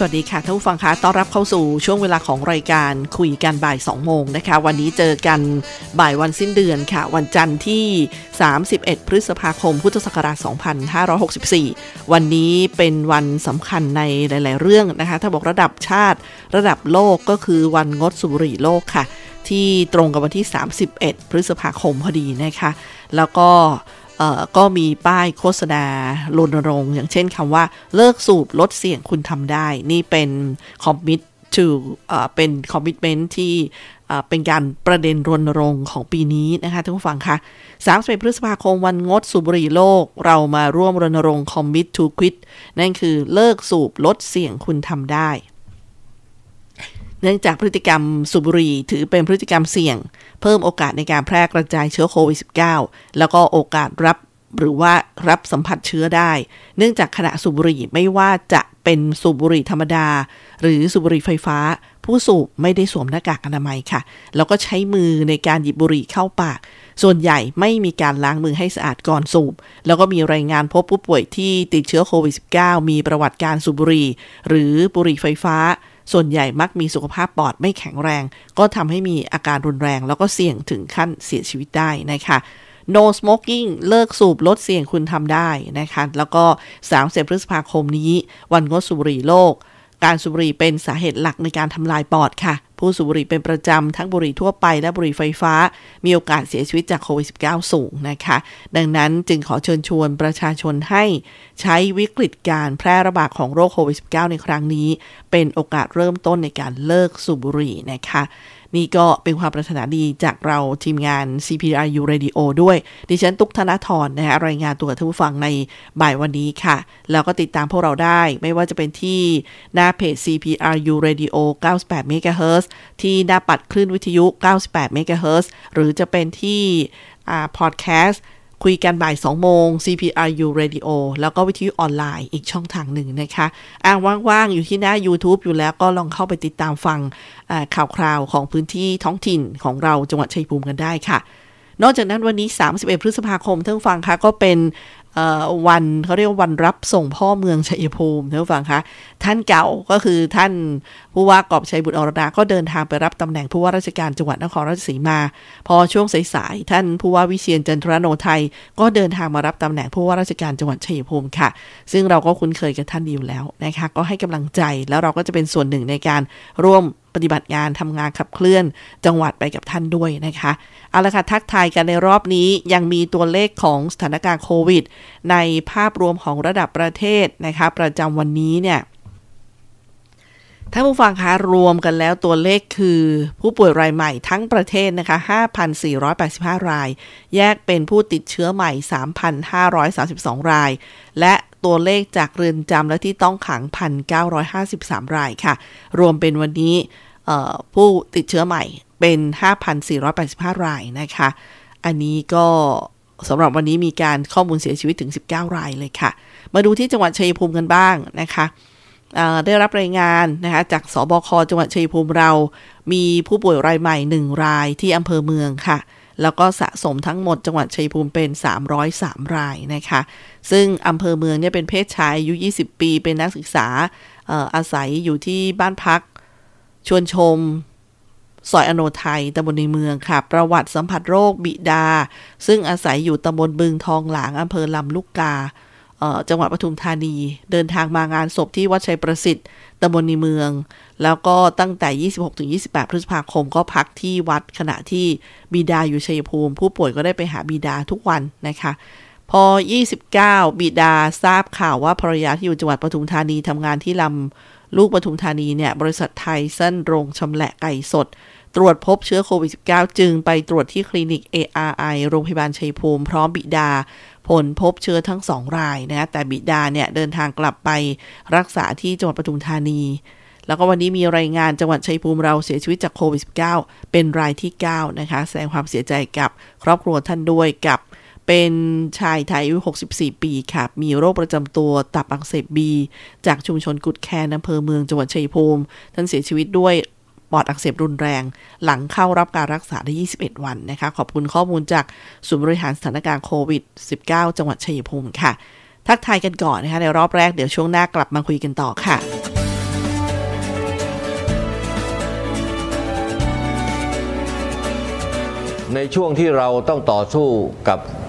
สวัสดีค่ะท่านผู้ฟังคะต้อนรับเข้าสู่ช่วงเวลาของรายการคุยกันบ่าย 2 โมงนะคะ วันนี้เจอกันบ่ายวันสิ้นเดือนค่ะ วันจันทร์ที่ 31 พฤษภาคม พุทธศักราช 2564 วันนี้เป็นวันสำคัญในหลาย ๆ เรื่องนะคะ ถ้าบอกระดับชาติระดับโลกก็คือวันงดสุรีโลกค่ะ ที่ตรงกับวันที่ 31 พฤษภาคมพอดีนะคะ แล้วก็ ก็มีป้ายโฆษณารณรงค์อย่างเช่นคำว่าเลิกสูบลดเสี่ยงคุณทำได้ นี่เป็นคอมมิต to เป็นคอมมิ t เมนต์ที่เป็นการประเด็นรณรงค์ของปีนี้นะคะท่านผู้ฟังคะ31พฤษภาคมวันงดสูบบุหรี่โลก เรามาร่วมรณรงค์ commit to quit นั่นคือเลิกสูบลดเสี่ยงคุณทำได้ เนื่องจากพฤติกรรมสูบบุหรี่ถือเป็นพฤติกรรมเสี่ยง เพิ่มโอกาสในการแพร่กระจายเชื้อโควิด -19 แล้วก็โอกาสรับหรือว่ารับสัมผัสเชื้อได้ เนื่องจากขณะสูบบุหรี่ไม่ว่าจะเป็นสูบบุหรี่ธรรมดา หรือสูบบุหรี่ไฟฟ้า ผู้สูบไม่ได้สวมหน้ากากอนามัยค่ะ แล้วก็ใช้มือในการหยิบบุหรี่เข้าปาก ส่วนใหญ่ไม่มีการล้างมือให้สะอาดก่อนสูบ แล้วก็มีรายงานพบผู้ป่วยที่ติดเชื้อโควิด -19 มีประวัติการสูบบุหรี่ หรือบุหรี่ไฟฟ้า ส่วนใหญ่มักมีสุขภาพปอดไม่แข็งแรง ก็ทำให้มีอาการรุนแรง แล้วก็เสี่ยงถึงขั้นเสียชีวิตได้นะคะ no smoking เลิกสูบลดเสี่ยงคุณทำได้นะคะ แล้วก็30พฤษภาคมนี้ วันงดสูบบุหรี่โลก การสูบบุหรี่เป็นสาเหตุหลักในการทำลายปอดค่ะ ผู้สูบบุหรี่เป็นประจำทั้งบุหรี่ทั่วไปและบุหรี่ไฟฟ้า มีโอกาสเสียชีวิตจากโควิด -19 สูงนะคะ ดังนั้นจึงขอเชิญชวนประชาชนให้ใช้วิกฤตการแพร่ระบาดของโรคโควิด -19 ในครั้งนี้ เป็นโอกาสเริ่มต้นในการเลิกสูบบุหรี่นะคะ นี่ก็เป็นความปรารถนาดีจากเราทีมงาน CPRU Radio ด้วย ดิฉันตุกธนาธรนะฮะรายงานตัวท่านผู้ฟังในบ่ายวันนี้ค่ะ แล้วก็ติดตามพวกเราได้ ไม่ว่าจะเป็นที่หน้าเพจ CPRU Radio 98 MHz ที่หน้าปัดคลื่นวิทยุ 98 MHz หรือจะเป็นที่พอดแคสต์ คุยกันบ่าย 2 โมง CPRU Radio แล้วก็วิทยุออนไลน์อีกช่องทางหนึ่งนะคะอ่างว่างๆ อยู่ที่หน้า YouTube อยู่แล้วก็ลองเข้าไปติดตามฟังข่าวคราวของพื้นที่ท้องถิ่นของเราจังหวัดชัยภูมิกันได้ค่ะ นอกจากนั้นวันนี้ 31 พฤษภาคมท่านฟังคะก็เป็น วันเขาเรียกวันรับส่งพ่อเมืองชัยภูมิท่านฟังคะท่านเก่าก็คือท่านผู้ว่ากอบชัยบุตรอรดาก็เดินทางไปรับตำแหน่งผู้ว่าราชการจังหวัดนครราชสีมา พอช่วงสายๆท่านผู้ว่าวิเชียนจันทรโนไทย ก็เดินทางมารับตำแหน่งผู้ว่าราชการจังหวัดชัยภูมิค่ะ ซึ่งเราก็คุ้นเคยกับท่านดีอยู่แล้วนะคะก็ให้กำลังใจแล้วเราก็จะเป็นส่วนหนึ่งในการร่วม ฏิบัติงานทำงานขับเคลื่อนจังหวัดไปกับท่านด้วยนะคะเอาละค่ะทักทายกันในรอบนี้ยังมีตัวเลขของสถานการณ์โควิด ในภาพรวมของระดับประเทศนะคะประจำวันนี้เนี่ยท่านผู้ฟังคะรวมกันแล้วตัวเลขคือผู้ป่วยรายใหม่ทั้งประเทศนะคะ 5,485 ราย แยกเป็นผู้ติดเชื้อใหม่ 3,532 ราย และตัวเลขจากเรือนจำและที่ต้องขัง 1,953 รายค่ะ รวมเป็นวันนี้ ผู้ติดเชื้อใหม่เป็น 5,485 รายนะคะ อันนี้ก็สำหรับวันนี้มีการข้อมูลเสียชีวิตถึง 19 รายเลยค่ะ มาดูที่จังหวัดชัยภูมิกันบ้างนะคะได้รับรายงานนะคะจากสบคจังหวัดชัยภูมิเรา มีผู้ป่วยรายใหม่ 1 รายที่อำเภอเมืองค่ะ แล้วก็สะสมทั้งหมดจังหวัดชัยภูมิเป็น 303 รายนะคะ ซึ่งอำเภอเมืองเนี่ยเป็นเพศชายอายุ 20 ปี เป็นนักศึกษาอาศัยอยู่ที่บ้านพัก ชวนชมซอยอโนไทยตำบลในเมืองค่ะ ประวัติสัมผัสโรคบิดา ซึ่งอาศัยอยู่ตำบลบึงทองหลางอำเภอลำลูกกาจังหวัดปทุมธานี เดินทางมางานศพที่วัดชัยประสิทธิ์ตำบลในเมือง แล้วก็ตั้งแต่ 26-28 พฤษภาคมก็พักที่วัดขณะที่บิดาอยู่ชัยภูมิ ผู้ป่วยก็ได้ไปหาบิดาทุกวันนะคะ พอ 29 บิดาทราบข่าวว่าภรรยาที่อยู่จังหวัดปทุมธานีทำงานที่ลำ ลูกปทุมธานีเนี่ย บริษัทไทเส้นโรงชำแหละไก่สด ตรวจพบเชื้อโควิด -19 จึงไปตรวจที่คลินิก ARI โรงพยาบาลชัยภูมิ พร้อมบิดา ผลพบเชื้อทั้งสองรายนะแต่บิดาเนี่ย เดินทางกลับไปรักษาที่จังหวัดปทุมธานี แล้วก็วันนี้มีรายงานจังหวัดชัยภูมิเราเสียชีวิตจากโควิด -19 เป็นรายที่ 9 นะคะ แสดงความเสียใจกับครอบครัวท่านด้วยกับ เป็นชายไทยอายุ 64 ปีค่ะ มีโรคประจำตัวตับอักเสบบี จากชุมชนกุดแคนอำเภอเมืองจังหวัดชัยภูมิ ท่านเสียชีวิตด้วยปอดอักเสบรุนแรง หลังเข้ารับการรักษาได้ 21 วันนะคะ ขอบคุณข้อมูลจากศูนย์บริหารสถานการณ์โควิด -19 จังหวัดชัยภูมิค่ะ ทักทายกันก่อนนะคะ ในรอบแรกเดี๋ยวช่วงหน้ากลับมาคุยกันต่อค่ะในช่วงที่เราต้องต่อสู้กับ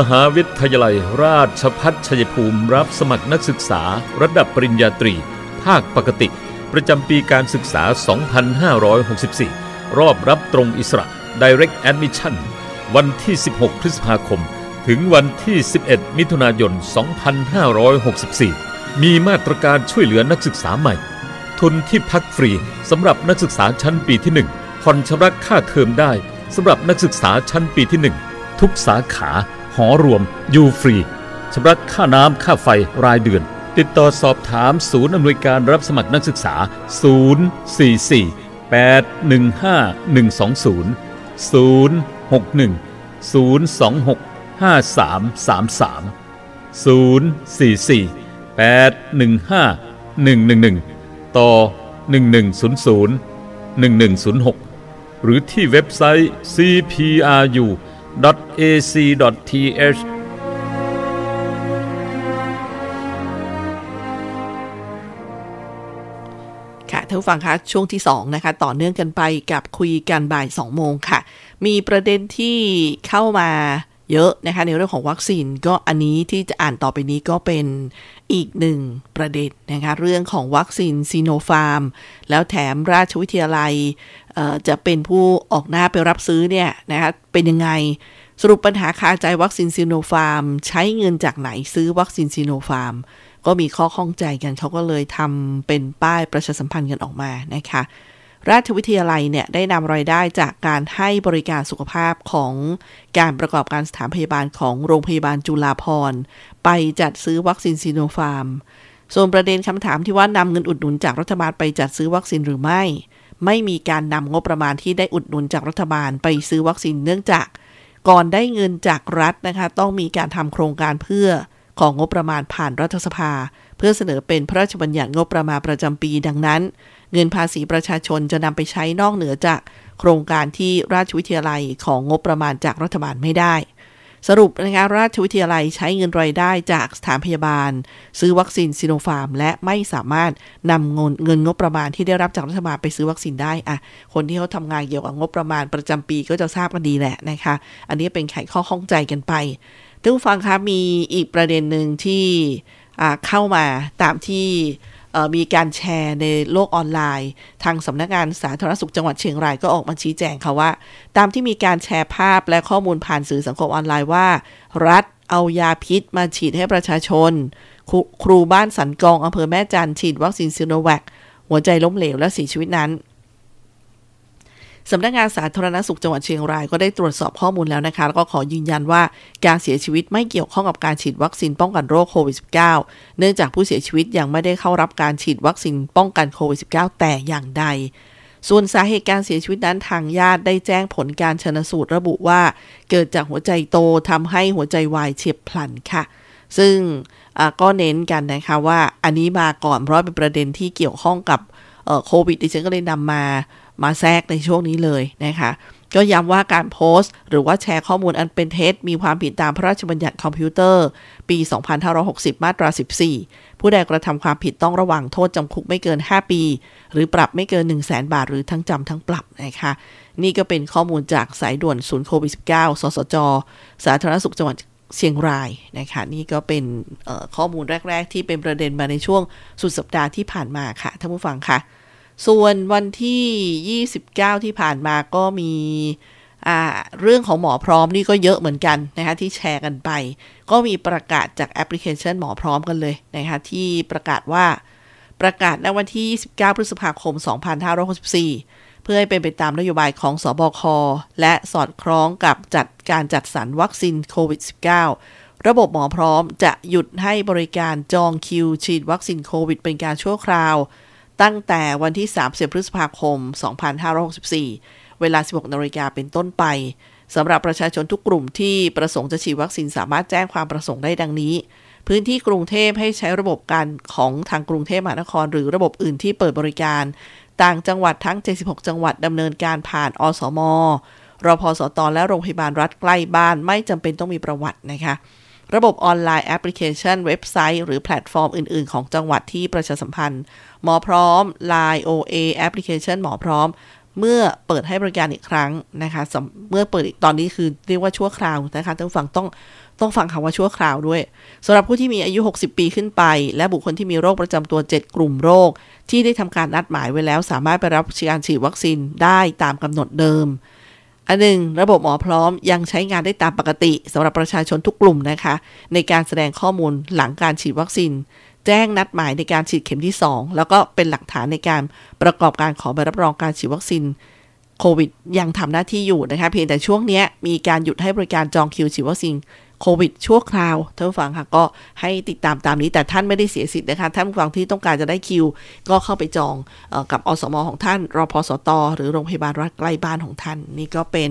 มหาวิทยาลัยราชพัฒชัยภูมิรับสมัครนักศึกษาระดับปริญญาตรี ภาคปกติ ประจำปีการศึกษา 2564 รอบรับตรงอิสระ Direct Admission วันที่ 16 พฤษภาคม ถึงวันที่ 11 มิถุนายน 2564 มีมาตรการช่วยเหลือนักศึกษาใหม่ ทุนที่พักฟรีสำหรับนักศึกษาชั้นปีที่ 1 ผ่อนชำระค่าเทอมได้สำหรับนักศึกษาชั้นปีที่ 1 ทุกสาขา หอรวม อยู่ฟรีชำระค่าน้ำค่าไฟรายเดือน ติดต่อสอบถามศูนย์อำนวยการรับสมัครนักศึกษา 044 815 120 061 026 5333 044 815 111 ต่อ 1100 1106 หรือที่เว็บไซต์ cpru ac.th ค่ะท่านผู้ฟังคะช่วงที่ 2 นะคะ ต่อเนื่องกันไปกับคุยกันบ่าย 2 โมงค่ะ มีประเด็นที่เข้ามา เยอะนะคะในเรื่องของวัคซีนก็อันนี้ที่จะอ่านต่อไปนี้ก็เป็นอีกหนึ่งประเด็นนะคะเรื่องของวัคซีนซีโนฟาร์ม แล้วแถมราชวิทยาลัยจะเป็นผู้ออกหน้าไปรับซื้อเนี่ยนะคะเป็นยังไงสรุปปัญหาคาใจวัคซีนซีโนฟาร์ม ใช้เงินจากไหนซื้อวัคซีนซีโนฟาร์ม ก็มีข้อข้องใจกันเขาก็เลยทำเป็นป้ายประชาสัมพันธ์กันออกมานะคะ ราชวิทยาลัยเนี่ยได้นำรายได้จากการให้บริการสุขภาพของการประกอบการสถานพยาบาลของโรงพยาบาลจุฬาภรณ์ ไปจัดซื้อวัคซีนซีโนฟาร์ม ส่วนประเด็นคำถามที่ว่านำเงินอุดหนุนจากรัฐบาลไปจัดซื้อวัคซีนหรือไม่ ไม่มีการนำงบประมาณที่ได้อุดหนุนจากรัฐบาลไปซื้อวัคซีนเนื่องจากก่อนได้เงินจากรัฐนะคะ ต้องมีการทำโครงการเพื่อของงบประมาณผ่านรัฐสภา เพื่อเสนอเป็นพระราชบัญญัติงบประมาณประจำปีดังนั้น เงินภาษีประชาชนจะนำไปใช้นอกเหนือจากโครงการที่ราชวิทยาลัยของงบประมาณจากรัฐบาลไม่ได้ สรุปนะคะราชวิทยาลัยใช้เงินรายได้จากสถานพยาบาล ซื้อวัคซีนซีโนฟาร์ม และไม่สามารถนำเงินเงินงบประมาณที่ได้รับจากรัฐบาลไปซื้อวัคซีนได้อะคนที่เขาทำงานเกี่ยวกับงบประมาณประจำปีก็จะทราบกันดีแหละนะคะ อันนี้เป็นไขข้อข้องใจกันไปทุกฟังคะมีอีกประเด็นหนึ่งที่เข้ามาตามที่ มีการแชร์ในโลกออนไลน์ ทางสำนักงานสาธารณสุขจังหวัดเชียงรายก็ออกมาชี้แจงค่ะว่า ตามที่มีการแชร์ภาพและข้อมูลผ่านสื่อสังคมออนไลน์ว่า รัฐเอายาพิษมาฉีดให้ประชาชน ครูบ้านสันกองอำเภอแม่จันฉีดวัคซีนซิโนแวคหัวใจล้มเหลวและเสียชีวิตนั้น สำนักงานสาธารณสุขจังหวัดเชียงรายก็ได้ตรวจสอบข้อมูลแล้วนะคะ แล้วก็ขอยืนยันว่าการเสียชีวิตไม่เกี่ยวข้องกับการฉีดวัคซีนป้องกันโรคโควิด -19 เนื่องจากผู้เสียชีวิตยังไม่ได้เข้ารับการฉีดวัคซีนป้องกันโควิด -19 แต่อย่างใด ส่วนสาเหตุการเสียชีวิตนั้นทางญาติได้แจ้งผลการชนสูตรระบุว่า เกิดจากหัวใจโตทำให้หัวใจวายเฉียบพลันค่ะ ซึ่งก็เน้นกันนะคะว่าอันนี้มาก่อนเพราะเป็นประเด็นที่เกี่ยวข้องกับ โควิดดิฉันก็เลยนำมามาแทรกในช่วงนี้เลยนะคะก็ย้ำว่าการโพสต์ หรือว่าแชร์ข้อมูลอันเป็นเท็จ มีความผิดตามพระราชบัญญัติคอมพิวเตอร์ ปี 2560 มาตรา 14 ผู้ใดกระทำความผิดต้องระวังโทษจำคุกไม่เกิน 5 ปี หรือปรับไม่เกิน 1 0 0 0 0แบาท หรือทั้งจำทั้งปรับนะคะนี่ก็เป็นข้อมูลจากสายด่วนศูนย์โควิด -19 สสจ สาธารณสุขจังหวัด เชียงรายนะคะนี่ก็เป็นข้อมูลแรก ๆ ที่เป็นประเด็นมาในช่วงสุดสัปดาห์ที่ผ่านมาค่ะท่านผู้ฟังค่ะ ส่วนวันที่ 29 ที่ผ่านมาก็มีเรื่องของหมอพร้อมนี่ก็เยอะเหมือนกันนะคะที่แชร์กันไป ก็มีประกาศจากแอปพลิเคชันหมอพร้อมกันเลยนะคะที่ประกาศว่าประกาศในวันที่ 29 พฤษภาคม 2564 เพื่อให้เป็นไปตามนโยบายของสอบค และสอดคล้องกับจัดการจัดสรรวัคซีนโควิด -19 ระบบหมอพร้อมจะหยุดให้บริการจองคิว ฉีดวัคซีนโควิด เป็นการชั่วคราว ตั้งแต่วันที่ 30 พฤษภาคม 2564 เวลา 16นาฬิกาเป็นต้นไปสำหรับประชาชนทุกกลุ่มที่ประสงค์จะฉีดวัคซีนสามารถแจ้งความประสงค์ได้ดังนี้ พื้นที่กรุงเทพให้ใช้ระบบการจองของทางกรุงเทพมหานคร หรือระบบอื่นที่เปิดบริการ ต่างจังหวัดทั้ง 76 จังหวัดดำเนินการผ่านอสมรพสตและโรงพยาบาลรัฐใกล้บ้านไม่จำเป็นต้องมีประวัตินะคะ ระบบออนไลน์แอปพลิเคชัน เว็บไซต์ หรือแพลตฟอร์มอื่น ๆ ของจังหวัดที่ประชาสัมพันธ์ หมอพร้อม Line OA แอปพลิเคชันหมอพร้อม เมื่อเปิดให้บริการอีกครั้งนะคะเมื่อเปิดตอนนี้คือเรียกว่าชั่วคราวนะคะต้องฟังต้องต้องฟังคำว่าชั่วคราวด้วยสำหรับผู้ที่มีอายุ 60 ปีขึ้นไป และบุคคลที่มีโรคประจำตัว 7 กลุ่มโรค ที่ได้ทำการนัดหมายไว้แล้ว สามารถไปรับการฉีดวัคซีนได้ตามกำหนดเดิม อันหนึ่งระบบหมอพร้อมยังใช้งานได้ตามปกติสำหรับประชาชนทุกกลุ่มนะคะ ในการแสดงข้อมูลหลังการฉีดวัคซีน แจ้งนัดหมายในการฉีดเข็มที่ 2 แล้วก็เป็นหลักฐานในการประกอบการขอใบรับรองการฉีดวัคซีนโควิดยังทำหน้าที่อยู่นะคะเพียงแต่ช่วงนี้มีการหยุดให้บริการจองคิวฉีดวัคซีนโควิดชั่วคราวท่านผู้ฟังค่ะก็ให้ติดตามตามนี้แต่ท่านไม่ได้เสียสิทธิ์นะคะท่านผู้ฟังที่ต้องการจะได้คิว ก็เข้าไปจองอกับอสมของท่านรอพอสตหรือโรงพยาบาลรัฐใกล้บ้านของท่าน นี่ก็เป็น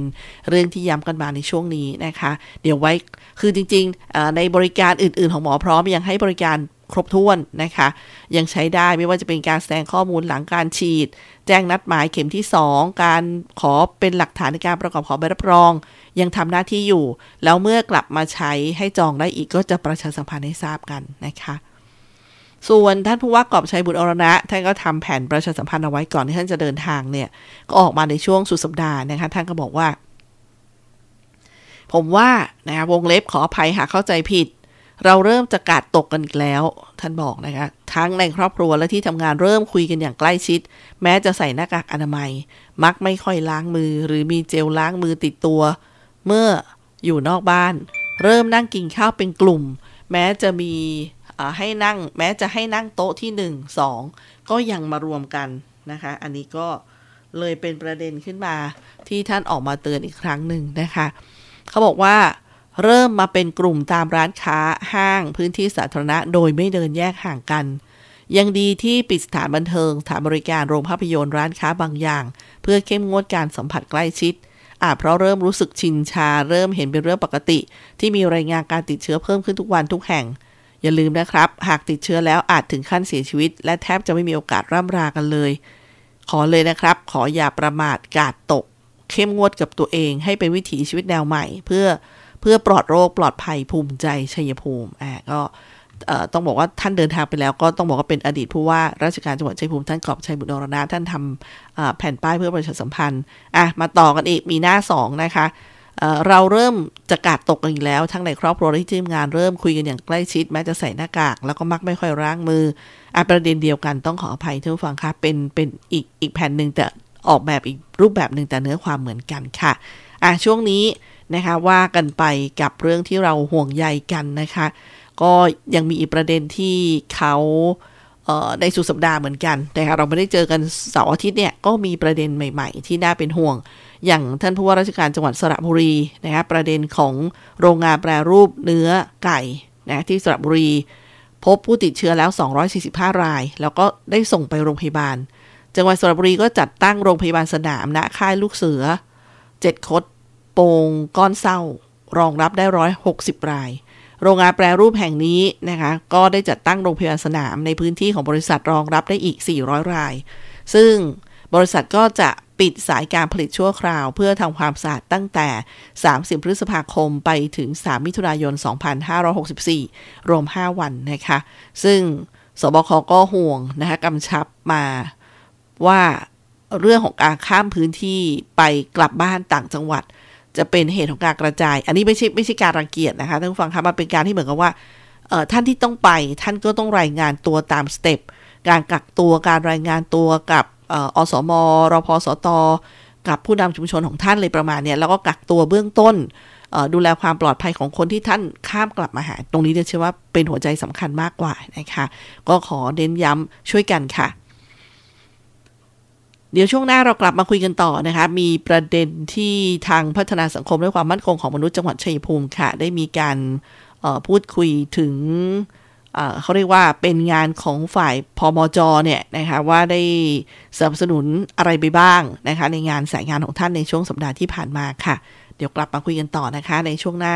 เรื่องที่ย้ำกันมาในช่วงนี้นะคะ เดี๋ยวไว้คือจริงๆในบริการอื่น ๆ ของหมอพร้อมยังให้บริการ ครบถ้วนนะคะ ยังใช้ได้ไม่ว่าจะเป็นการแสดงข้อมูลหลังการฉีด แจ้งนัดหมายเข็มที่ 2 การขอเป็นหลักฐานในการประกอบขอใบรับรอง ยังทำหน้าที่อยู่ แล้วเมื่อกลับมาใช้ให้จองได้อีกก็จะประชาสัมพันธ์ให้ทราบกันนะคะส่วนท่านผู้ว่ากอบชัยบุตรอรณะท่านก็ทำแผนประชาสัมพันธ์เอาไว้ก่อนที่ท่านจะเดินทางเนี่ย ก็ออกมาในช่วงสุดสัปดาห์นะคะท่านก็บอกว่า ผมว่านะวงเล็บขออภัยหากเข้าใจผิด เราเริ่มจะกาดตกกันอีกแล้ว ท่านบอกนะคะ ทั้งในครอบครัวและที่ทำงานเริ่มคุยกันอย่างใกล้ชิด แม้จะใส่หน้ากากอนามัย มักไม่ค่อยล้างมือ หรือมีเจลล้างมือติดตัว เมื่ออยู่นอกบ้าน เริ่มนั่งกินข้าวเป็นกลุ่ม แม้จะมีให้นั่ง แม้จะให้นั่งโต๊ะที่ 1 2 ก็ยังมารวมกันนะคะ อันนี้ก็เลยเป็นประเด็นขึ้นมาที่ท่านออกมาเตือนอีกครั้งหนึ่งนะคะ เขาบอกว่า เริ่มมาเป็นกลุ่มตามร้านค้าห้างพื้นที่สาธารณะโดยไม่เดินแยกห่างกัน ยังดีที่ปิดสถานบันเทิงสถานบริการโรงภาพยนตร์ร้านค้าบางอย่าง เพื่อเข้มงวดการสัมผัสใกล้ชิดอาจเพราะเริ่มรู้สึกชินชา เริ่มเห็นเป็นเรื่องปกติ ที่มีรายงานการติดเชื้อเพิ่มขึ้นทุกวันทุกแห่ง อย่าลืมนะครับ หากติดเชื้อแล้วอาจถึงขั้นเสียชีวิต และแทบจะไม่มีโอกาสร่ำรากันเลย ขอเลยนะครับ ขออย่าประมาทกาดตก เข้มงวดกับตัวเองให้เป็นวิถีชีวิตแนวใหม่ เพื่อ เพื่อปลอดโรคปลอดภัยภูมิใจชัยภูมิอ่าก็ต้องบอกว่าท่านเดินทางไปแล้วก็ต้องบอกว่าเป็นอดีตผู้ว่าราชการจังหวัดชัยภูมิท่านกอบชัยบุตรนรณะท่านทำแผ่นป้ายเพื่อประชาสัมพันธ์อะมาต่อกันอีกมีหน้าสองนะคะเราเริ่มจะกาดตกกันอีกแล้ว ทั้งในครอบครัวและที่ทีมงานเริ่มคุยกันอย่างใกล้ชิด แม้จะใส่หน้ากาก แล้วก็มักไม่ค่อยล้างมืออะประเด็นเดียวกันต้องขออภัยท่านผู้ฟังค่ะเป็นเป็นอีกอีกแผ่นหนึ่งแต่ออกแบบอีกรูปแบบหนึ่งแต่เนื้อความเหมือนกันค่ะอะช่วงนี้ นะคะว่ากันไปกับเรื่องที่เราห่วงใยกันนะคะ ก็ยังมีอีกประเด็นที่เขาเในสุดสัปดาห์เหมือนกันแต่เราไม่ได้เจอกันเสาร์อาทิตย์เนี่ยก็มีประเด็นใหม่ ๆ ที่น่าเป็นห่วง อย่างท่านผู้ว่าราชการจังหวัดสระบุรีนะคะประเด็นของโรงงานแปรรูปเนื้อไก่นะที่สระบุรี พบผู้ติดเชื้อแล้ว 245 ราย แล้วก็ได้ส่งไปโรงพยาบาล จังหวัดสระบุรีก็จัดตั้งโรงพยาบาลสนามณค่ายลูกเสือ 7 คด โป่งก้อนเศร้ารองรับได้ร้อยหกสิบราย โรงงานแปรรูปแห่งนี้นะคะ ก็ได้จัดตั้งโรงพยาบาลสนามในพื้นที่ของบริษัทรองรับได้อีก 400 ราย ซึ่งบริษัทก็จะปิดสายการผลิตชั่วคราว เพื่อทำความสะอาดตั้งแต่ 30 พฤษภาคมไปถึง 3 มิถุนายน 2564 รวม 5 วันนะคะ ซึ่งสบคก็ห่วงนะคะกำชับมาว่าเรื่องของการข้ามพื้นที่ไปกลับบ้านต่างจังหวัด จะเป็นเหตุของการกระจาย อันนี้ไม่ใช่ไม่ใช่การรังเกียจนะคะท่านผู้ฟังคะมันเป็นการที่เหมือนกับว่าท่านที่ต้องไปท่านก็ต้องรายงานตัวตามสเต็ปการกักตัวการรายงานตัวกับอสมรพสต กับผู้นำชุมชนของท่านเลยประมาณเนี้ยแล้วก็กักตัวเบื้องต้นดูแลความปลอดภัยของคนที่ท่านข้ามกลับมาหา ตรงนี้เชื่อว่าเป็นหัวใจสำคัญมากกว่านะคะ ก็ขอเน้นย้ำช่วยกันค่ะ เดี๋ยวช่วงหน้าเรากลับมาคุยกันต่อนะคะ มีประเด็นที่ทางพัฒนาสังคมและความมั่นคงของมนุษย์จังหวัดชัยภูมิค่ะ ได้มีการพูดคุยถึงเขาเรียกว่าเป็นงานของฝ่ายพมจเนี่ยนะคะว่าได้สนับสนุนอะไรไปบ้างนะคะ ในงานสายงานของท่านในช่วงสัปดาห์ที่ผ่านมาค่ะ เดี๋ยวกลับมาคุยกันต่อนะคะในช่วงหน้า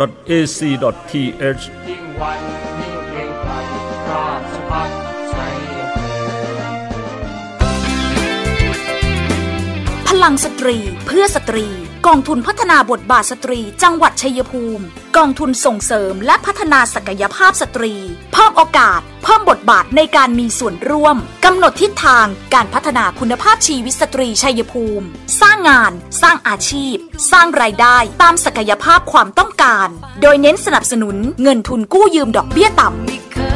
www.ac.th พลังสตรีเพื่อสตรี กองทุนพัฒนาบทบาทสตรี จังหวัดชัยภูมิ กองทุนส่งเสริมและพัฒนาศักยภาพสตรี เพิ่มโอกาส เพิ่มบทบาทในการมีส่วนร่วม กำหนดทิศทางการพัฒนาคุณภาพชีวิตสตรีชัยภูมิ สร้างงาน สร้างอาชีพ สร้างรายได้ตามศักยภาพความต้องการ โดยเน้นสนับสนุนเงินทุนกู้ยืมดอกเบี้ยต่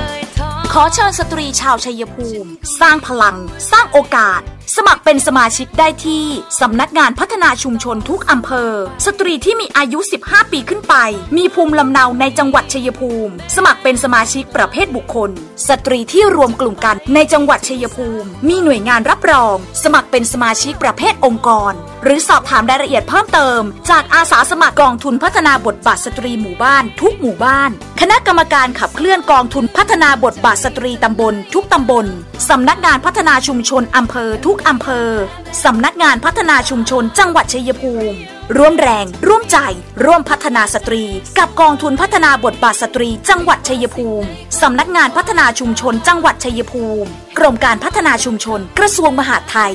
ำขอเชิญสตรีชาวชัยภูมิ สร้างพลัง สร้างโอกาส สมัครเป็นสมาชิกได้ที่ สำนักงานพัฒนาชุมชนทุกอำเภอ สตรีที่มีอายุ 15 ปีขึ้นไป มีภูมิลำเนาในจังหวัดชัยภูมิ สมัครเป็นสมาชิกประเภทบุคคล สตรีที่รวมกลุ่มกันในจังหวัดชัยภูมิ มีหน่วยงานรับรอง สมัครเป็นสมาชิกประเภทองค์กร หรือสอบถามรายละเอียดเพิ่มเติม จากอาสาสมัครกองทุนพัฒนาบทบาทสตรีหมู่บ้าน ทุกหมู่บ้าน คณะกรรมการขับเคลื่อนกองทุนพัฒนาบทบาทสตรีตำบล ทุกตำบล สำนักงานพัฒนาชุมชนอำเภอทุกอำเภอ สำนักงานพัฒนาชุมชนจังหวัดชัยภูมิ ร่วมแรง ร่วมใจ ร่วมพัฒนาสตรี กับกองทุนพัฒนาบทบาทสตรี จังหวัดชัยภูมิ สำนักงานพัฒนาชุมชนจังหวัดชัยภูมิ กรมการพัฒนาชุมชน กระทรวงมหาดไทย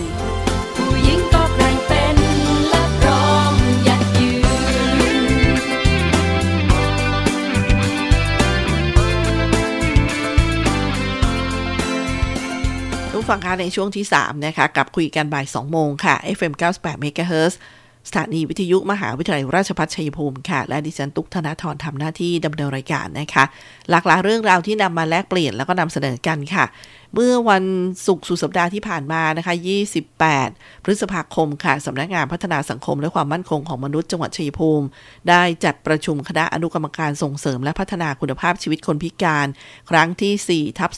ผู้ฟังคะในช่วงที่ 3 นะคะกับคุยกันบ่าย 2 โมงค่ะ FM 98 MHz สถานีวิทยุมหาวิทยาลัยราชภัฏชัยภูมิค่ะ และดิฉันตุกธนาธรทำหน้าที่ดำเนินรายการนะคะ หลากหลายเรื่องราวที่นำมาแลกเปลี่ยนแล้วก็นำเสนอกันค่ะ เมื่อวันศุกร์สุดสัปดาห์ที่ผ่านมานะคะ 28 พฤษภาคมค่ะสำนักงานพัฒนาสังคมและความมั่นคงของมนุษย์จังหวัดชัยภูมิ ได้จัดประชุมคณะอนุกรรมการส่งเสริมและพัฒนาคุณภาพชีวิตคนพิการ ครั้งที่4ทับ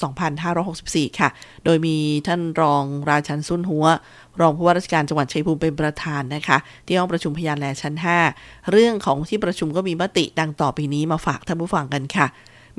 2564 ค่ะ โดยมีท่านรองราชันสุนหัว รองผู้ว่าราชการจังหวัดชัยภูมิเป็นประธานนะคะ ที่ห้องประชุมพยานแลชั้น 5 เรื่องของที่ประชุมก็มีมติดังต่อไปนี้มาฝากท่านผู้ฟังกันค่ะ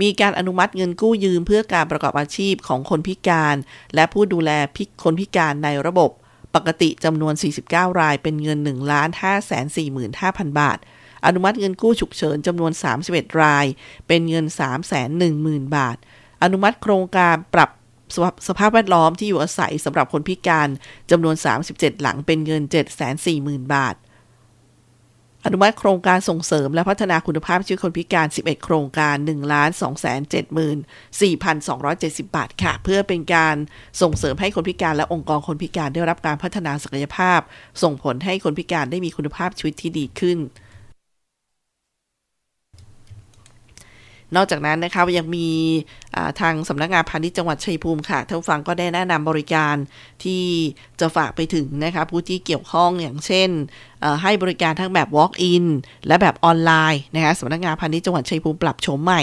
มีการอนุมัติเงินกู้ยืมเพื่อการประกอบอาชีพของคนพิการ และผู้ดูแลพิคนพิการในระบบ ปกติจำนวน 49 รายเป็นเงิน 1 5 4 5 0 0 0 บาทอนุมัติเงินกู้ฉุกเฉินจำนวน 31 ราย เป็นเงิน 3 1 0 0 0 0 บาท อนุมัติโครงการปรับ สภาพสภาพแวดล้อมที่อยู่อาศัยสำหรับคนพิการจำนวน 37 หลังเป็นเงิน 740,000 บาท อนุมัติโครงการส่งเสริมและพัฒนาคุณภาพชีวิตคนพิการ 11 โครงการ 1 2 7 4 2 7 0 บาทค่ะ เพื่อเป็นการส่งเสริมให้คนพิการและองค์กรคนพิการได้รับการพัฒนาศักยภาพ ส่งผลให้คนพิการได้มีคุณภาพชีวิตที่ดีขึ้น นอกจากนั้นนะคะยังมีทางสำนักงานพาณิชย์จังหวัดชัยภูมิค่ะท่านผู้ฟังก็ได้แนะนำบริการที่จะฝากไปถึงนะคะผู้ที่เกี่ยวข้องอย่างเช่น ให้บริการทั้งแบบ Walk-in และแบบออนไลน์นะคะสำนักงานพาณิชย์จังหวัดชัยภูมิปรับโฉมใหม่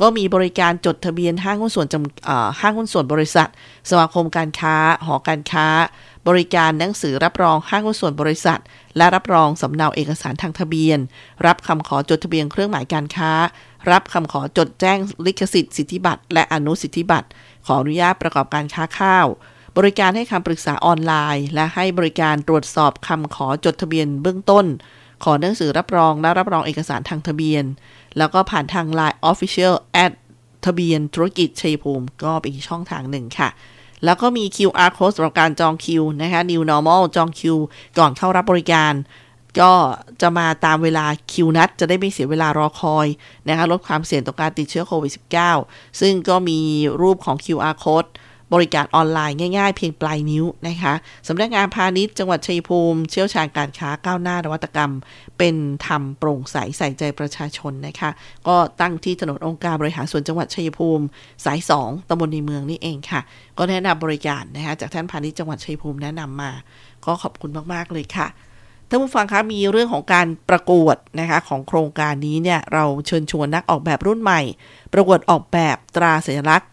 ก็มีบริการจดทะเบียนห้างหุ้นส่วนห้างหุ้นส่วนบริษัท สมาคมการค้า หอการค้า บริการหนังสือรับรองห้างหุ้นส่วนบริษัท และรับรองสำเนาเอกสารทางทะเบียน รับคำขอจดทะเบียนเครื่องหมายการค้า รับคำขอจดแจ้งลิขสิทธิ์สิทธิบัตรและอนุสิทธิบัตรขออนุญาตประกอบการค้าข้าว บริการให้คำปรึกษาออนไลน์ และให้บริการตรวจสอบคำขอจดทะเบียนเบื้องต้น ขอหนังสือรับรองและรับรองเอกสารทางทะเบียน แล้วก็ผ่านทาง Line Official แอดทะเบียนธุรกิจชัยภูมิก็เป็นอีกช่องทางหนึ่งค่ะแล้วก็มี QR code สำหรับการจองคิวนะคะ New Normal จองคิว ก่อนเข้ารับบริการ ก็จะมาตามเวลาคิวนัด จะได้ไม่เสียเวลารอคอยนะคะลดความเสี่ยงต่อการติดเชื้อโควิด -19 ซึ่งก็มีรูปของ QR code บริการออนไลน์ง่ายๆ เพียงปลายนิ้วนะคะสำนักงานพาณิชย์จังหวัดชัยภูมิ เชี่ยวชาญการค้าก้าวหน้านวัตกรรม เป็นธรรมโปร่งใสใส่ใจประชาชนนะคะ ก็ตั้งที่ถนนองค์การบริหารส่วนจังหวัดชัยภูมิ สาย 2ตำบลในเมืองนี่เองค่ะ ก็แนะนำบริการนะคะจากท่านพาณิชย์จังหวัดชัยภูมิแนะนำมา ก็ขอบคุณมากๆเลยค่ะ ท่านผู้ฟังคะมีเรื่องของการประกวดนะคะของโครงการนี้เนี่ยเราเชิญชวนนักออกแบบรุ่นใหม่ ประกวดออกแบบตราสัญลักษณ์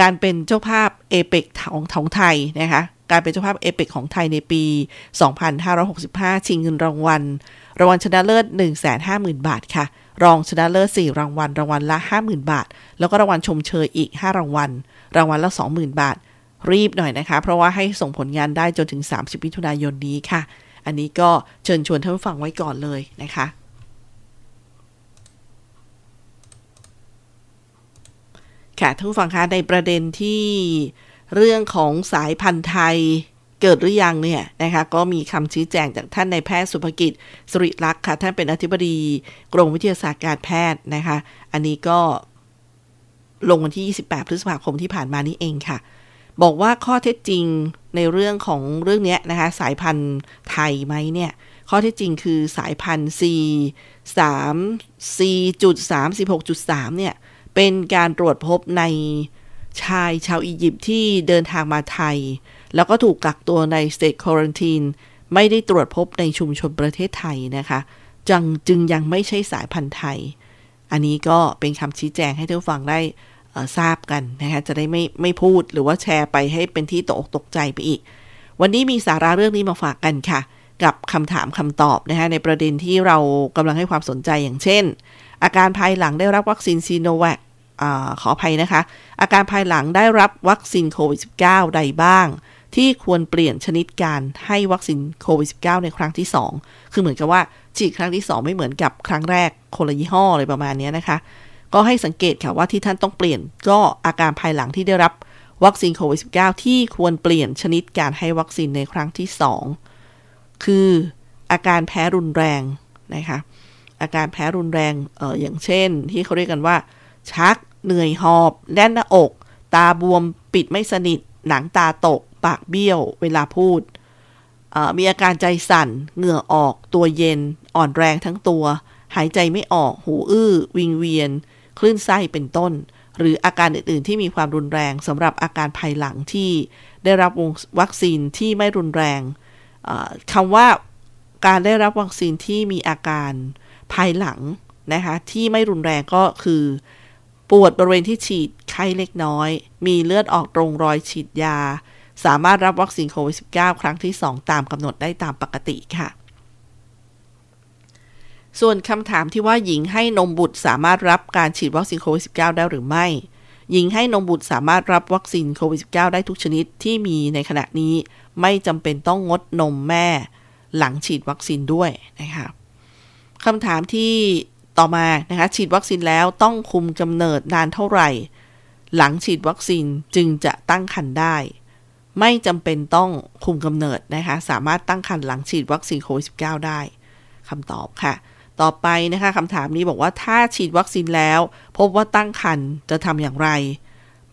การเป็นเจ้าภาพเอเปกของของไทยนะคะการเป็นเจ้าภาพเอเปกของไทยในปี 2565 ชิงเงินรางวัล รางวัลชนะเลิศ 150,000 บาทค่ะ รองชนะเลิศ 4 รางวัล รางวัลละ 50,000 บาท แล้วก็รางวัลชมเชยอีก 5 รางวัล รางวัลละ 20,000 บาท รีบหน่อยนะคะ เพราะว่าให้ส่งผลงานได้จนถึง 30มิถุนายนนี้ค่ะ อันนี้ก็เชิญชวนท่านผู้ฟังไว้ก่อนเลยนะคะ ค่ะท่านผู้ฟังคะในประเด็นที่เรื่องของสายพันธุ์ไทยเกิดหรือยังเนี่ยนะคะก็มีคำชี้แจงจากท่านนายแพทย์สุภกิจสุริลักษ์ค่ะ ท่านเป็นอธิบดีกรมวิทยาศาสตร์การแพทย์นะคะ อันนี้ก็ลงวันที่ 28 พฤษภาคมที่ผ่านมานี้เองค่ะ บอกว่าข้อเท็จจริงในเรื่องของเรื่องนี้นะคะ สายพันธุ์ไทยไหมเนี่ย ข้อเท็จจริงคือสายพันธุ์ C 3 C จุด36.3 เนี่ย เป็นการตรวจพบในชายชาวอียิปต์ที่เดินทางมาไทย แล้วก็ถูกกักตัวใน state quarantine ไม่ได้ตรวจพบในชุมชนประเทศไทยนะคะจังจึงยังไม่ใช่สายพันธุ์ไทย อันนี้ก็เป็นคำชี้แจงให้ท่านฟังได้ ทราบกันนะคะจะได้ไม่ไม่พูดหรือว่าแชร์ไปให้เป็นที่ตกอกตกใจไปอีก วันนี้มีสาระเรื่องนี้มาฝากกันค่ะ กับคำถามคำตอบนะคะในประเด็นที่เรากำลังให้ความสนใจอย่างเช่น อาการภายหลังได้รับวัคซีนซีโนแวคขออภัยนะคะ อาการภายหลังได้รับวัคซีนโควิด -19 ใดบ้าง ที่ควรเปลี่ยนชนิดการให้วัคซีนโควิด -19 ในครั้งที่ 2 คือเหมือนกับว่าฉีดครั้งที่ 2 ไม่เหมือนกับครั้งแรกคนละยี่ห้ออะไรประมาณนี้นะคะ ก็ให้สังเกตค่ะว่าที่ท่านต้องเปลี่ยน ก็อาการภายหลังที่ได้รับวัคซีนโควิด -19 ที่ควรเปลี่ยนชนิดการให้วัคซีนในครั้งที่ 2 คืออาการแพ้รุนแรงนะคะอาการแพ้รุนแรงเอออย่างเช่น ที่เขาเรียกกันว่า ชัก เหนื่อยหอบ แน่นหน้าอก ตาบวมปิดไม่สนิท หนังตาตก ปากเบี้ยว เวลาพูด มีอาการใจสั่น เหงื่อออก ตัวเย็น อ่อนแรงทั้งตัว หายใจไม่ออก หูอื้อ วิงเวียน คลื่นไส้เป็นต้น หรืออาการอื่น ๆ ที่มีความรุนแรงสำหรับอาการภายหลังที่ได้รับวัคซีนที่ไม่รุนแรงคำว่าการได้รับวัคซีนที่มีอาการภายหลังนะคะที่ไม่รุนแรงก็คือ ปวดบริเวณที่ฉีดไข้เล็กน้อย มีเลือดออกตรงรอยฉีดยา สามารถรับวัคซีนโควิด -19 ครั้งที่ 2 ตามกำหนดได้ตามปกติค่ะ ส่วนคำถามที่ว่าหญิงให้นมบุตรสามารถรับการฉีดวัคซีนโควิด -19 ได้หรือไม่ หญิงให้นมบุตรสามารถรับวัคซีนโควิด -19 ได้ทุกชนิดที่มีในขณะนี้ ไม่จำเป็นต้องงดนมแม่ หลังฉีดวัคซีนด้วยนะคะคำถามที่ต่อมานะคะฉีดวัคซีนแล้วต้องคุมกำเนิดนานเท่าไหร่ หลังฉีดวัคซีนจึงจะตั้งครรภ์ได้ ไม่จำเป็นต้องคุมกำเนิดนะคะสามารถตั้งครรภ์หลังฉีดวัคซีนโควิด -19 ได้คำตอบค่ะ ต่อไปนะคะคำถามนี้บอกว่าถ้าฉีดวัคซีนแล้ว พบว่าตั้งครรภ์จะทำอย่างไร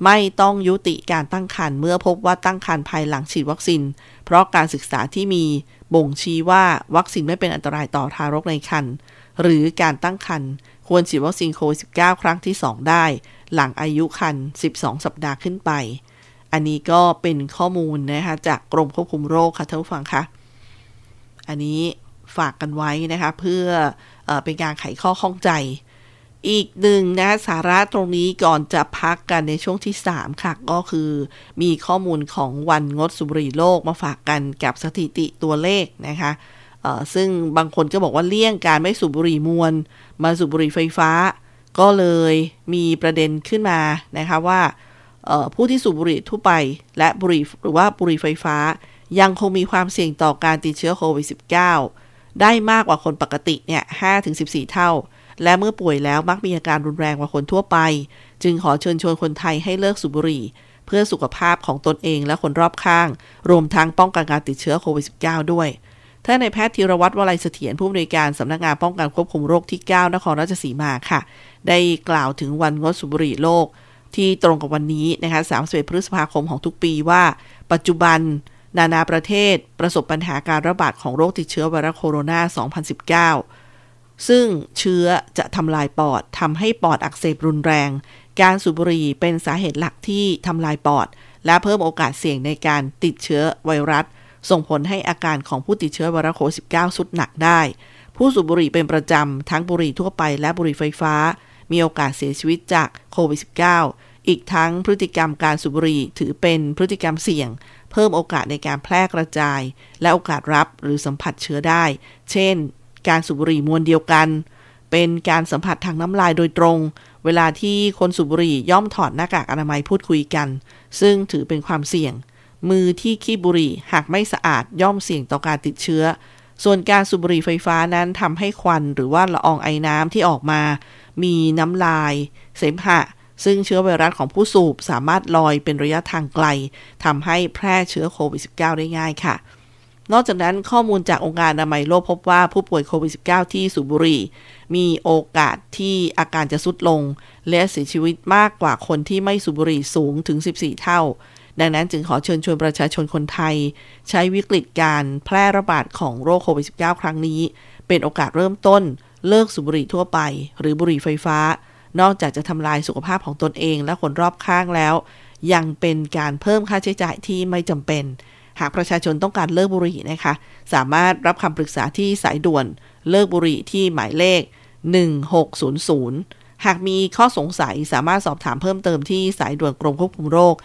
ไม่ต้องยุติการตั้งครรภ์เมื่อพบว่าตั้งครรภ์ภายหลังฉีดวัคซีน เพราะการศึกษาที่มีบ่งชี้ว่าวัคซีนไม่เป็นอันตรายต่อทารกในครรภ์หรือการตั้งครรภ์ควรฉีดวัคซีนโควิด -19 ครั้งที่ 2 ได้ หลังอายุครรภ์12 สัปดาห์ขึ้นไป อันนี้ก็เป็นข้อมูลนะคะจากกรมควบคุมโรคค่ะท่านผู้ฟังคะอันนี้ ฝากกันไว้นะคะ เพื่อเอเป็นการไขข้อข้องใจ อีกหนึ่งนะสาระตรงนี้ก่อนจะพักกันในช่วงที่ 3 ค่ะ ก็คือมีข้อมูลของวันงดสูบบุหรี่โลกมาฝากกันกับสถิติตัวเลขนะคะซึ่งบางคนก็บอกว่าเลี่ยงการไม่สูบบุหรี่มวน มาสูบบุหรี่ไฟฟ้า ก็เลยมีประเด็นขึ้นมานะคะว่าผู้ที่สูบบุหรี่ทั่วไป และบุหรี่หรือว่าบุหรี่ไฟฟ้า ยังคงมีความเสี่ยงต่อการติดเชื้อโควิด -19 ได้มากกว่าคนปกติเนี่ย5-14 เท่า และเมื่อป่วยแล้วมักมีอาการรุนแรงกว่าคนทั่วไป จึงขอเชิญชวนคนไทยให้เลิกสูบบุหรี่ เพื่อสุขภาพของตนเองและคนรอบข้าง รวมทั้งป้องกันการติดเชื้อโควิด -19 ด้วยท่านนแพทย์ธีรวัตรวลัยเสถียรผู้อำนวยการสำนักงานป้องกันควบคุมโรคที่ 9 นครราชสีมาค่ะ ได้กล่าวถึงวันงดสูบบุหรี่โลกที่ตรงกับวันนี้นะคะ 31 พฤษภาคมของทุกปีว่า ปัจจุบัน นานาประเทศประสบปัญหาการระบาดของโรคติดเชื้อไวรัสโคโรนา 2019 ซึ่งเชื้อจะทำลายปอดทำให้ปอดอักเสบรุนแรง การสูบบุหรี่เป็นสาเหตุหลักที่ทำลายปอด และเพิ่มโอกาสเสี่ยงในการติดเชื้อไวรัส ส่งผลให้อาการของผู้ติดเชื้อไวรัสโควิด -19 สุดหนักได้ ผู้สูบบุหรี่เป็นประจำทั้งบุหรี่ทั่วไปและบุหรี่ไฟฟ้า มีโอกาสเสียชีวิตจากโควิด -19 อีกทั้งพฤติกรรมการสูบบุหรี่ถือเป็นพฤติกรรมเสี่ยง เพิ่มโอกาสในการแพร่กระจาย และโอกาสรับหรือสัมผัสเชื้อได้ เช่น การสูบบุหรี่มวลเดียวกัน เป็นการสัมผัสทางน้ำลายโดยตรง เวลาที่คนสูบบุหรี่ย่อมถอดหน้ากากอนามัยพูดคุยกัน ซึ่งถือเป็นความเสี่ยง มือที่ขี้บุหรี่หากไม่สะอาดย่อมเสี่ยงต่อการติดเชื้อ ส่วนการสูบบุหรี่ไฟฟ้านั้นทำให้ควันหรือว่าละอองไอน้ำที่ออกมา มีน้ำลาย เสมหะ ซึ่งเชื้อไวรัสของผู้สูบสามารถลอยเป็นระยะทางไกลทำให้แพร่เชื้อโควิด -19 ได้ง่ายค่ะ นอกจากนั้นข้อมูลจากองค์การอนามัยโลกพบว่าผู้ป่วยโควิด -19 ที่สูบบุหรี่มีโอกาสที่อาการจะสุดลง และเสียชีวิตมากกว่าคนที่ไม่สูบบุหรี่สูงถึง 14 เท่า ดังนั้นจึงขอเชิญชวนประชาชนคนไทย ใช้วิกฤตการแพร่ระบาดของโรคโควิด -19 ครั้งนี้ เป็นโอกาสเริ่มต้นเลิกสูบบุหรี่ทั่วไป หรือบุหรี่ไฟฟ้า นอกจากจะทำลายสุขภาพของตนเองและคนรอบข้างแล้ว ยังเป็นการเพิ่มค่าใช้จ่ายที่ไม่จำเป็น หากประชาชนต้องการเลิกบุหรี่นะคะ สามารถรับคำปรึกษาที่สายด่วนเลิกบุหรี่ที่หมายเลข 1600 หากมีข้อสงสัยสามารถสอบถามเพิ่มเติมที่สายด่วนกรมควบคุมโรค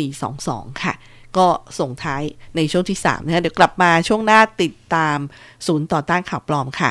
1422 ค่ะก็ส่งท้ายในช่วงที่ 3 นะคะเดี๋ยวกลับมาช่วงหน้าติดตามศูนย์ต่อต้านข่าวปลอมค่ะ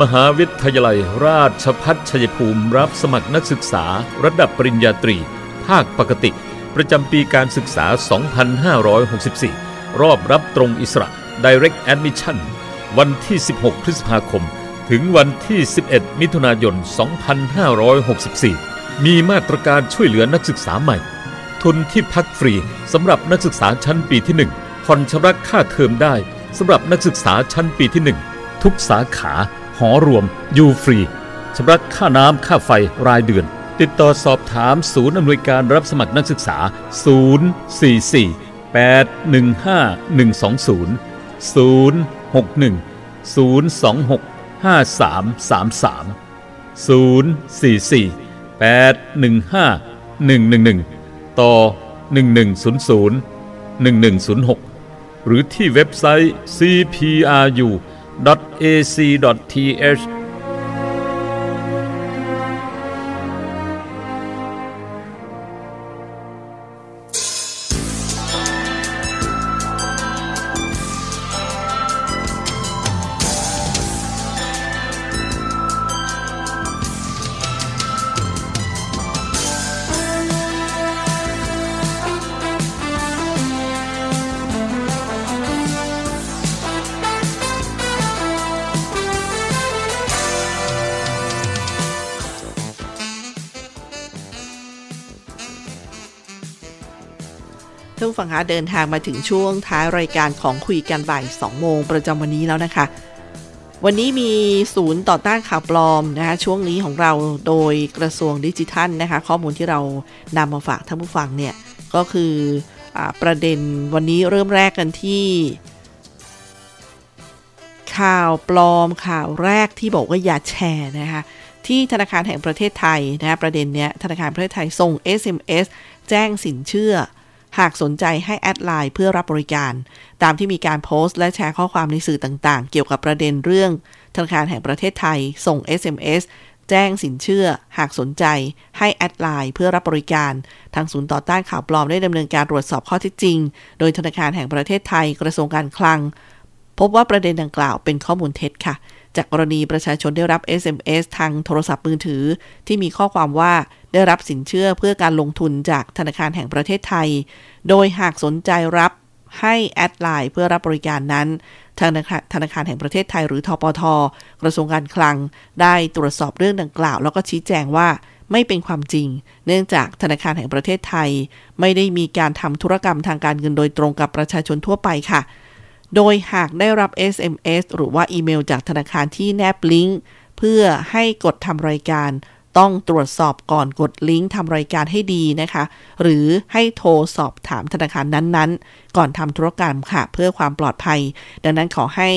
มหาวิทยาลัยราชพัฒชัยภูมิรับสมัครนักศึกษาระดับปริญญาตรี ภาคปกติ ประจำปีการศึกษา 2564 รอบรับตรงอิสระ Direct Admission วันที่ 16 พฤษภาคม ถึงวันที่ 11 มิถุนายน 2564 มีมาตรการช่วยเหลือนักศึกษาใหม่ ทุนที่พักฟรีสำหรับนักศึกษาชั้นปีที่ 1 ผ่อนชำระค่าเทอมได้สำหรับนักศึกษาชั้นปีที่ 1 ทุกสาขา หอรวม อยู่ฟรีชำระค่าน้ำค่าไฟรายเดือน ติดต่อสอบถามศูนย์อำนวยการรับสมัครนักศึกษา 044 815 120 061 026 5333 044 815 111 ต่อ 1100 1106 หรือที่เว็บไซต์ cpru ac.th ท่านฟังคะเดินทางมาถึงช่วงท้ายรายการของคุยกันบ่าย 2 โมงประจำวันนี้แล้วนะคะ วันนี้มีศูนย์ต่อต้านข่าวปลอมนะคะช่วงนี้ของเราโดยกระทรวงดิจิทัลนะคะ ข้อมูลที่เรานำมาฝากท่านผู้ฟังเนี่ย ก็คืออประเด็นวันนี้เริ่มแรกกันที่ ข่าวปลอมข่าวแรกที่บอกว่าอย่าแชร์นะคะที่ธนาคารแห่งประเทศไทยนะประเด็นเนี้ยธนาคารประเทศไทยส่ง SMS แจ้งสินเชื่อ หากสนใจให้แอดไลน์เพื่อรับบริการ ตามที่มีการโพสต์และแชร์ข้อความในสื่อต่างๆ เกี่ยวกับประเด็นเรื่อง ธนาคารแห่งประเทศไทย ส่ง SMS แจ้งสินเชื่อ หากสนใจ ให้แอดไลน์เพื่อรับบริการ ทางศูนย์ต่อต้านข่าวปลอมได้ดำเนินการตรวจสอบข้อเท็จจริง โดยธนาคารแห่งประเทศไทยกระทรวงการคลัง พบว่าประเด็นดังกล่าวเป็นข้อมูลเท็จค่ะ จากกรณีประชาชนได้รับ SMS ทางโทรศัพท์มือถือ ที่มีข้อความว่าได้รับสินเชื่อเพื่อการลงทุนจากธนาคารแห่งประเทศไทย โดยหากสนใจรับให้แอดไลน์เพื่อรับบริการนั้นธนาคารธนาคารแห่งประเทศไทยหรือทปท กระทรวงการคลัง ได้ตรวจสอบเรื่องดังกล่าว แล้วก็ชี้แจงว่าไม่เป็นความจริง เนื่องจากธนาคารแห่งประเทศไทย ไม่ได้มีการทำธุรกรรมทางการเงินโดยตรงกับประชาชนทั่วไปค่ะ โดยหากได้รับ SMS หรือว่าอีเมลจากธนาคารที่แนบลิงก์เพื่อให้กดทำรายการต้องตรวจสอบก่อนกดลิงก์ทำรายการให้ดีนะคะ หรือให้โทรสอบถามธนาคารนั้นๆ ก่อนทำธุรกรรมค่ะ เพื่อความปลอดภัย ดังนั้นขอให้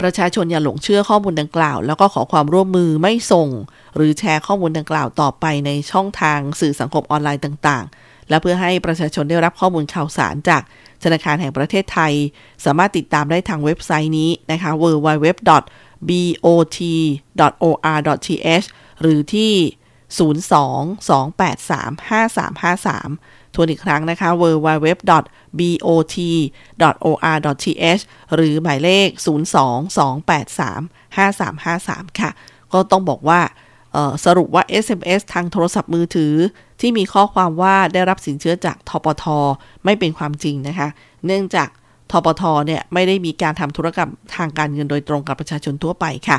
ประชาชนอย่าหลงเชื่อข้อมูลดังกล่าว แล้วก็ขอความร่วมมือไม่ส่ง หรือแชร์ข้อมูลดังกล่าวต่อไปในช่องทางสื่อสังคมออนไลน์ต่างๆ และเพื่อให้ประชาชนได้รับข้อมูลข่าวสารจากธนาคารแห่งประเทศไทย สามารถติดตามได้ทางเว็บไซต์นี้นะคะ www.bot.or.th หรือที่ 02-283-5353 ทวนอีกครั้งนะคะ www.bot.or.th หรือหมายเลข 02-283-5353 ค่ะ ก็ต้องบอกว่า สรุปว่า SMS ทางโทรศัพท์มือถือ ที่มีข้อความว่าได้รับสินเชื่อจากทปท ไม่เป็นความจริงนะคะ เนื่องจากทปทเนี่ยไม่ได้มีการทำธุรกรรมทางการเงินโดยตรงกับประชาชนทั่วไปค่ะ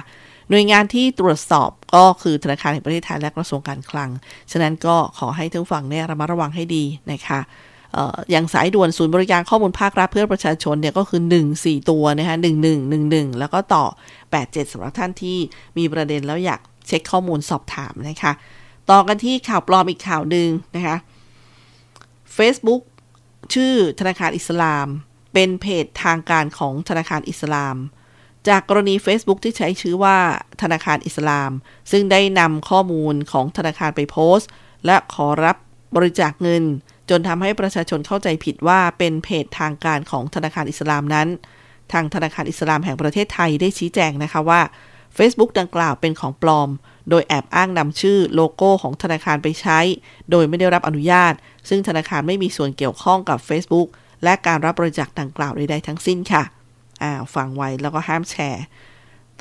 หน่วยงานที่ตรวจสอบก็คือธนาคารแห่งประเทศไทยและกระทรวงการคลัง ฉะนั้นก็ขอให้ทั้งฝั่งเนี่ยระมัดระวังให้ดีนะคะเอ่ออย่างสายด่วนศูนย์บริการข้อมูลภาครัฐเพื่อประชาชนเนี่ยก็คือ 1 4 ตัวนะคะ1111 แล้วก็ต่อ 87สำหรับท่านที่มีประเด็นแล้วอยาก เช็คข้อมูลสอบถามนะคะ ต่อกันที่ข่าวปลอมอีกข่าวหนึ่งนะคะ Facebook ชื่อธนาคารอิสลาม เป็นเพจทางการของธนาคารอิสลาม จากกรณี Facebook ที่ใช้ชื่อว่าธนาคารอิสลาม ซึ่งได้นำข้อมูลของธนาคารไปโพสต์ และขอรับบริจาคเงิน จนทำให้ประชาชนเข้าใจผิดว่าเป็นเพจทางการของธนาคารอิสลามนั้น ทางธนาคารอิสลามแห่งประเทศไทยได้ชี้แจงนะคะว่า Facebook ดังกล่าวเป็นของปลอม โดยแอบอ้างนำชื่อโลโก้ของธนาคารไปใช้ โดยไม่ได้รับอนุญาต ซึ่งธนาคารไม่มีส่วนเกี่ยวข้องกับ Facebook และการรับบริจาคดังกล่าวใดๆทั้งสิ้นค่ะอ่าฟังไว้แล้วก็ห้ามแชร์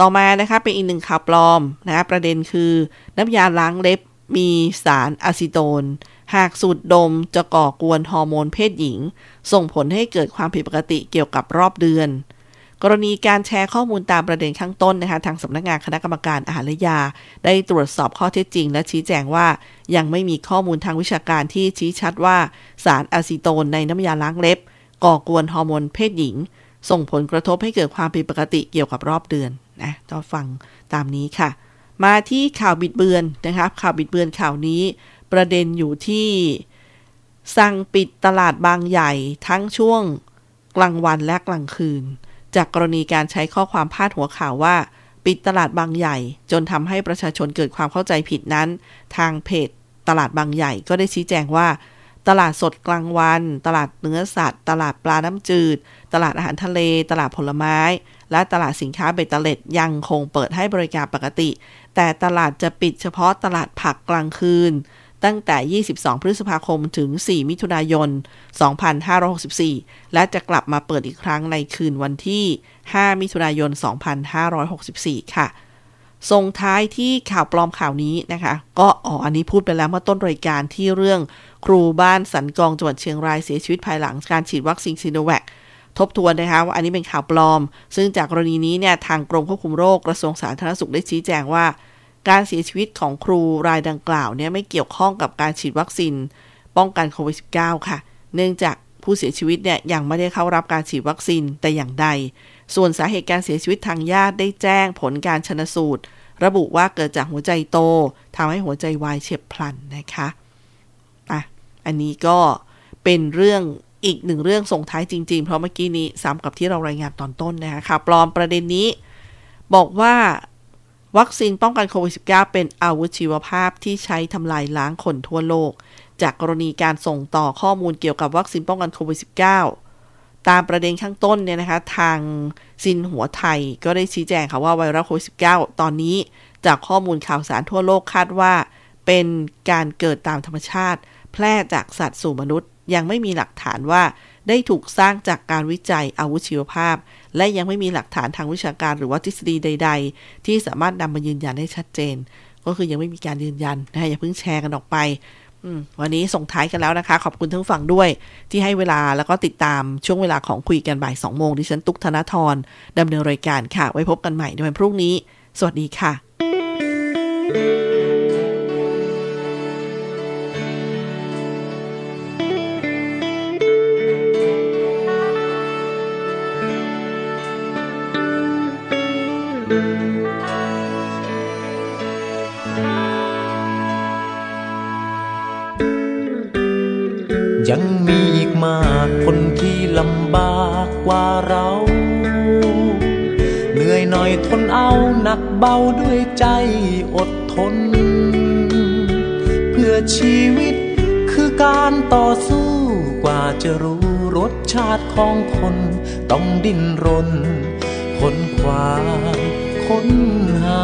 ต่อมานะคะเป็นอีกหนึ่งข่าวปลอมนะคะประเด็นคือน้ำยาล้างเล็บมีสารอะซิโตน หากสูดดมจะก่อกวนฮอร์โมนเพศหญิง ส่งผลให้เกิดความผิดปกติเกี่ยวกับรอบเดือน กรณีการแชร์ข้อมูลตามประเด็นข้างต้นนะคะ ทางสำนักงานคณะกรรมการอาหารและยา ได้ตรวจสอบข้อเท็จจริง และชี้แจงว่า ยังไม่มีข้อมูลทางวิชาการที่ชี้ชัดว่าสารอะซิโตนในน้ำยาล้างเล็บ ก่อกวนฮอร์โมนเพศหญิง ส่งผลกระทบให้เกิดความผิดปกติเกี่ยวกับรอบเดือนนะต้องฟังตามนี้ค่ะ มาที่ข่าวบิดเบือนนะครับข่าวบิดเบือนข่าวนี้ ประเด็นอยู่ที่สั่งปิดตลาดบางใหญ่ทั้งช่วงกลางวันและกลางคืน จากกรณีการใช้ข้อความพาดหัวข่าวว่า ปิดตลาดบางใหญ่ จนทำให้ประชาชนเกิดความเข้าใจผิดนั้น ทางเพจ ตลาดบางใหญ่ก็ได้ชี้แจงว่า ตลาดสดกลางวัน ตลาดเนื้อสัตว์ ตลาดปลาน้ำจืด ตลาดอาหารทะเล ตลาดผลไม้ และตลาดสินค้าเบตเตเล็ดยังคงเปิดให้บริการปกติ แต่ตลาดจะปิดเฉพาะตลาดผักกลางคืน ตั้งแต่ 22 พฤษภาคมถึง 4 มิถุนายน 2564 และจะกลับมาเปิดอีกครั้งในคืนวันที่ 5 มิถุนายน 2564 ค่ะส่งท้ายที่ข่าวปลอมข่าวนี้นะคะ ก็อ๋ออันนี้พูดไปแล้วเมื่อต้นรายการที่เรื่องครูบ้านสันกองจังหวัดเชียงรายเสียชีวิตภายหลังการฉีดวัคซีนซีโนแวคทบทวนนะคะว่าอันนี้เป็นข่าวปลอม ซึ่งจากกรณีนี้เนี่ยทางกรมควบคุมโรคกระทรวงสาธารณสุขได้ชี้แจงว่า การเสียชีวิตของครูรายดังกล่าวเนี่ยไม่เกี่ยวข้องกับการฉีดวัคซีนป้องกันโควิด -19 ค่ะ เนื่องจากผู้เสียชีวิตเนี่ยยังไม่ได้เข้ารับการฉีดวัคซีนแต่อย่างใด ส่วนสาเหตุการเสียชีวิตทางญาติได้แจ้งผลการชนสูตร ระบุว่าเกิดจากหัวใจโตทำให้หัวใจวายเฉียบพลันนะคะอะอันนี้ก็เป็นเรื่องอีกหนึ่งเรื่องส่งท้ายจริง ๆ เพราะเมื่อกี้นี้ซ้ำกับที่เรารายงานตอนต้นนะคะข่าวปลอมประเด็นนี้ บอกว่า วัคซีนป้องกันโควิด -19 เป็นอาวุธชีวภาพที่ใช้ทำลายล้างคนทั่วโลก จากกรณีการส่งต่อข้อมูลเกี่ยวกับวัคซีนป้องกันโควิด -19 ตามประเด็นข้างต้นเนี่ยนะคะ ทางซินหัวไทยก็ได้ชี้แจงค่ะว่าไวรัสโควิด -19 ตอนนี้ จากข้อมูลข่าวสารทั่วโลกคาดว่า เป็นการเกิดตามธรรมชาติ แพร่จากสัตว์สู่มนุษย์ ยังไม่มีหลักฐานว่าได้ถูกสร้างจากการวิจัยอาวุธชีวภาพ และยังไม่มีหลักฐานทางวิชาการหรือว่าทฤษฎีใด ๆ ที่สามารถนำมายืนยันได้ชัดเจน ก็คือยังไม่มีการยืนยันนะคะอย่าเพิ่งแชร์กันออกไปวันนี้ส่งท้ายกันแล้วนะคะ ขอบคุณทั้งฝั่งด้วย ที่ให้เวลาแล้วก็ติดตามช่วงเวลาของคุยกันบ่าย2โมงดิฉันตุกธนทรดำเนินรายการค่ะ ไว้พบกันใหม่ในวันพรุ่งนี้ สวัสดีค่ะ มากคนที่ลำบากกว่าเรา เหนื่อยหน่อยทนเอาหนักเบาด้วยใจอดทน เพื่อชีวิตคือการต่อสู้กว่าจะรู้รสชาติของคน ต้องดิ้นรน ค้นควายค้นหา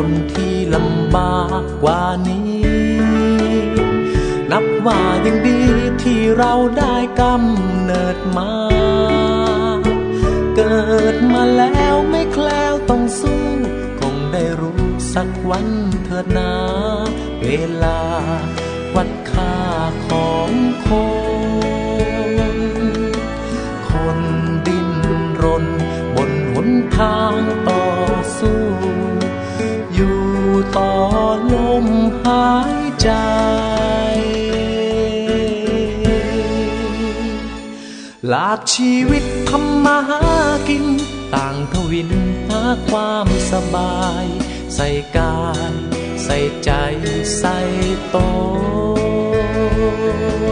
คนที่ลำบากกว่านี้ นับว่ายังดีที่เราได้กำเนิดมา เกิดมาแล้วไม่แคล้วต้องสู้ คงได้รู้สักวันเถิดนา เวลาวัดค่าของคนคน ลมหายใจหลากชีวิตทำมาหากิน ต่างทวินหาความสบาย ใส่กาย ใส่ใจใส่ต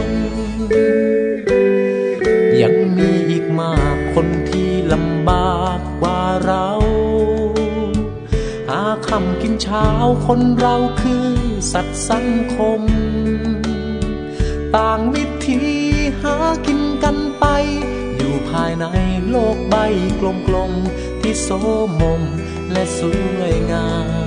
น ยังมีอีกมากคนที่ลำบากกว่าเราหาคำกินเชาวคนเราคือสัตว์สังคม ต่างวิธีหากินกันไป อยู่ภายในโลกใบกลมๆที่โสมมและสวยงาม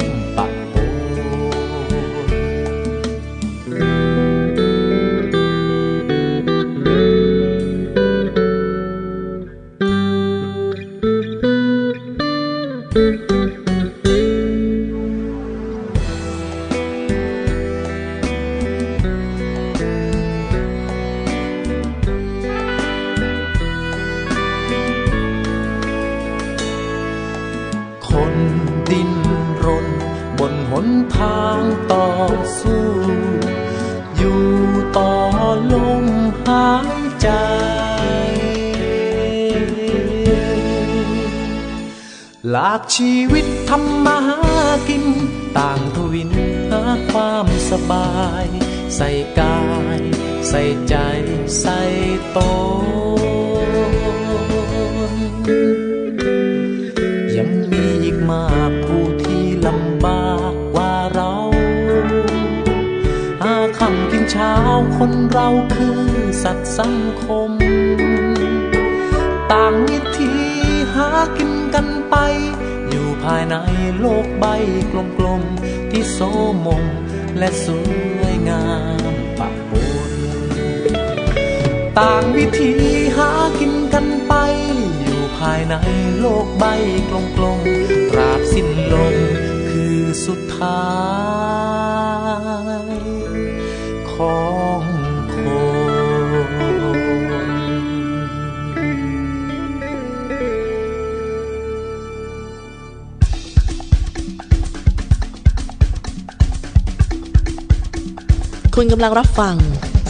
ต่างวิธีหากินกันไป อยู่ภายในโลกใบกลมๆตราบสิ้นลมคือสุดท้ายของคนคุณกำลังรับฟัง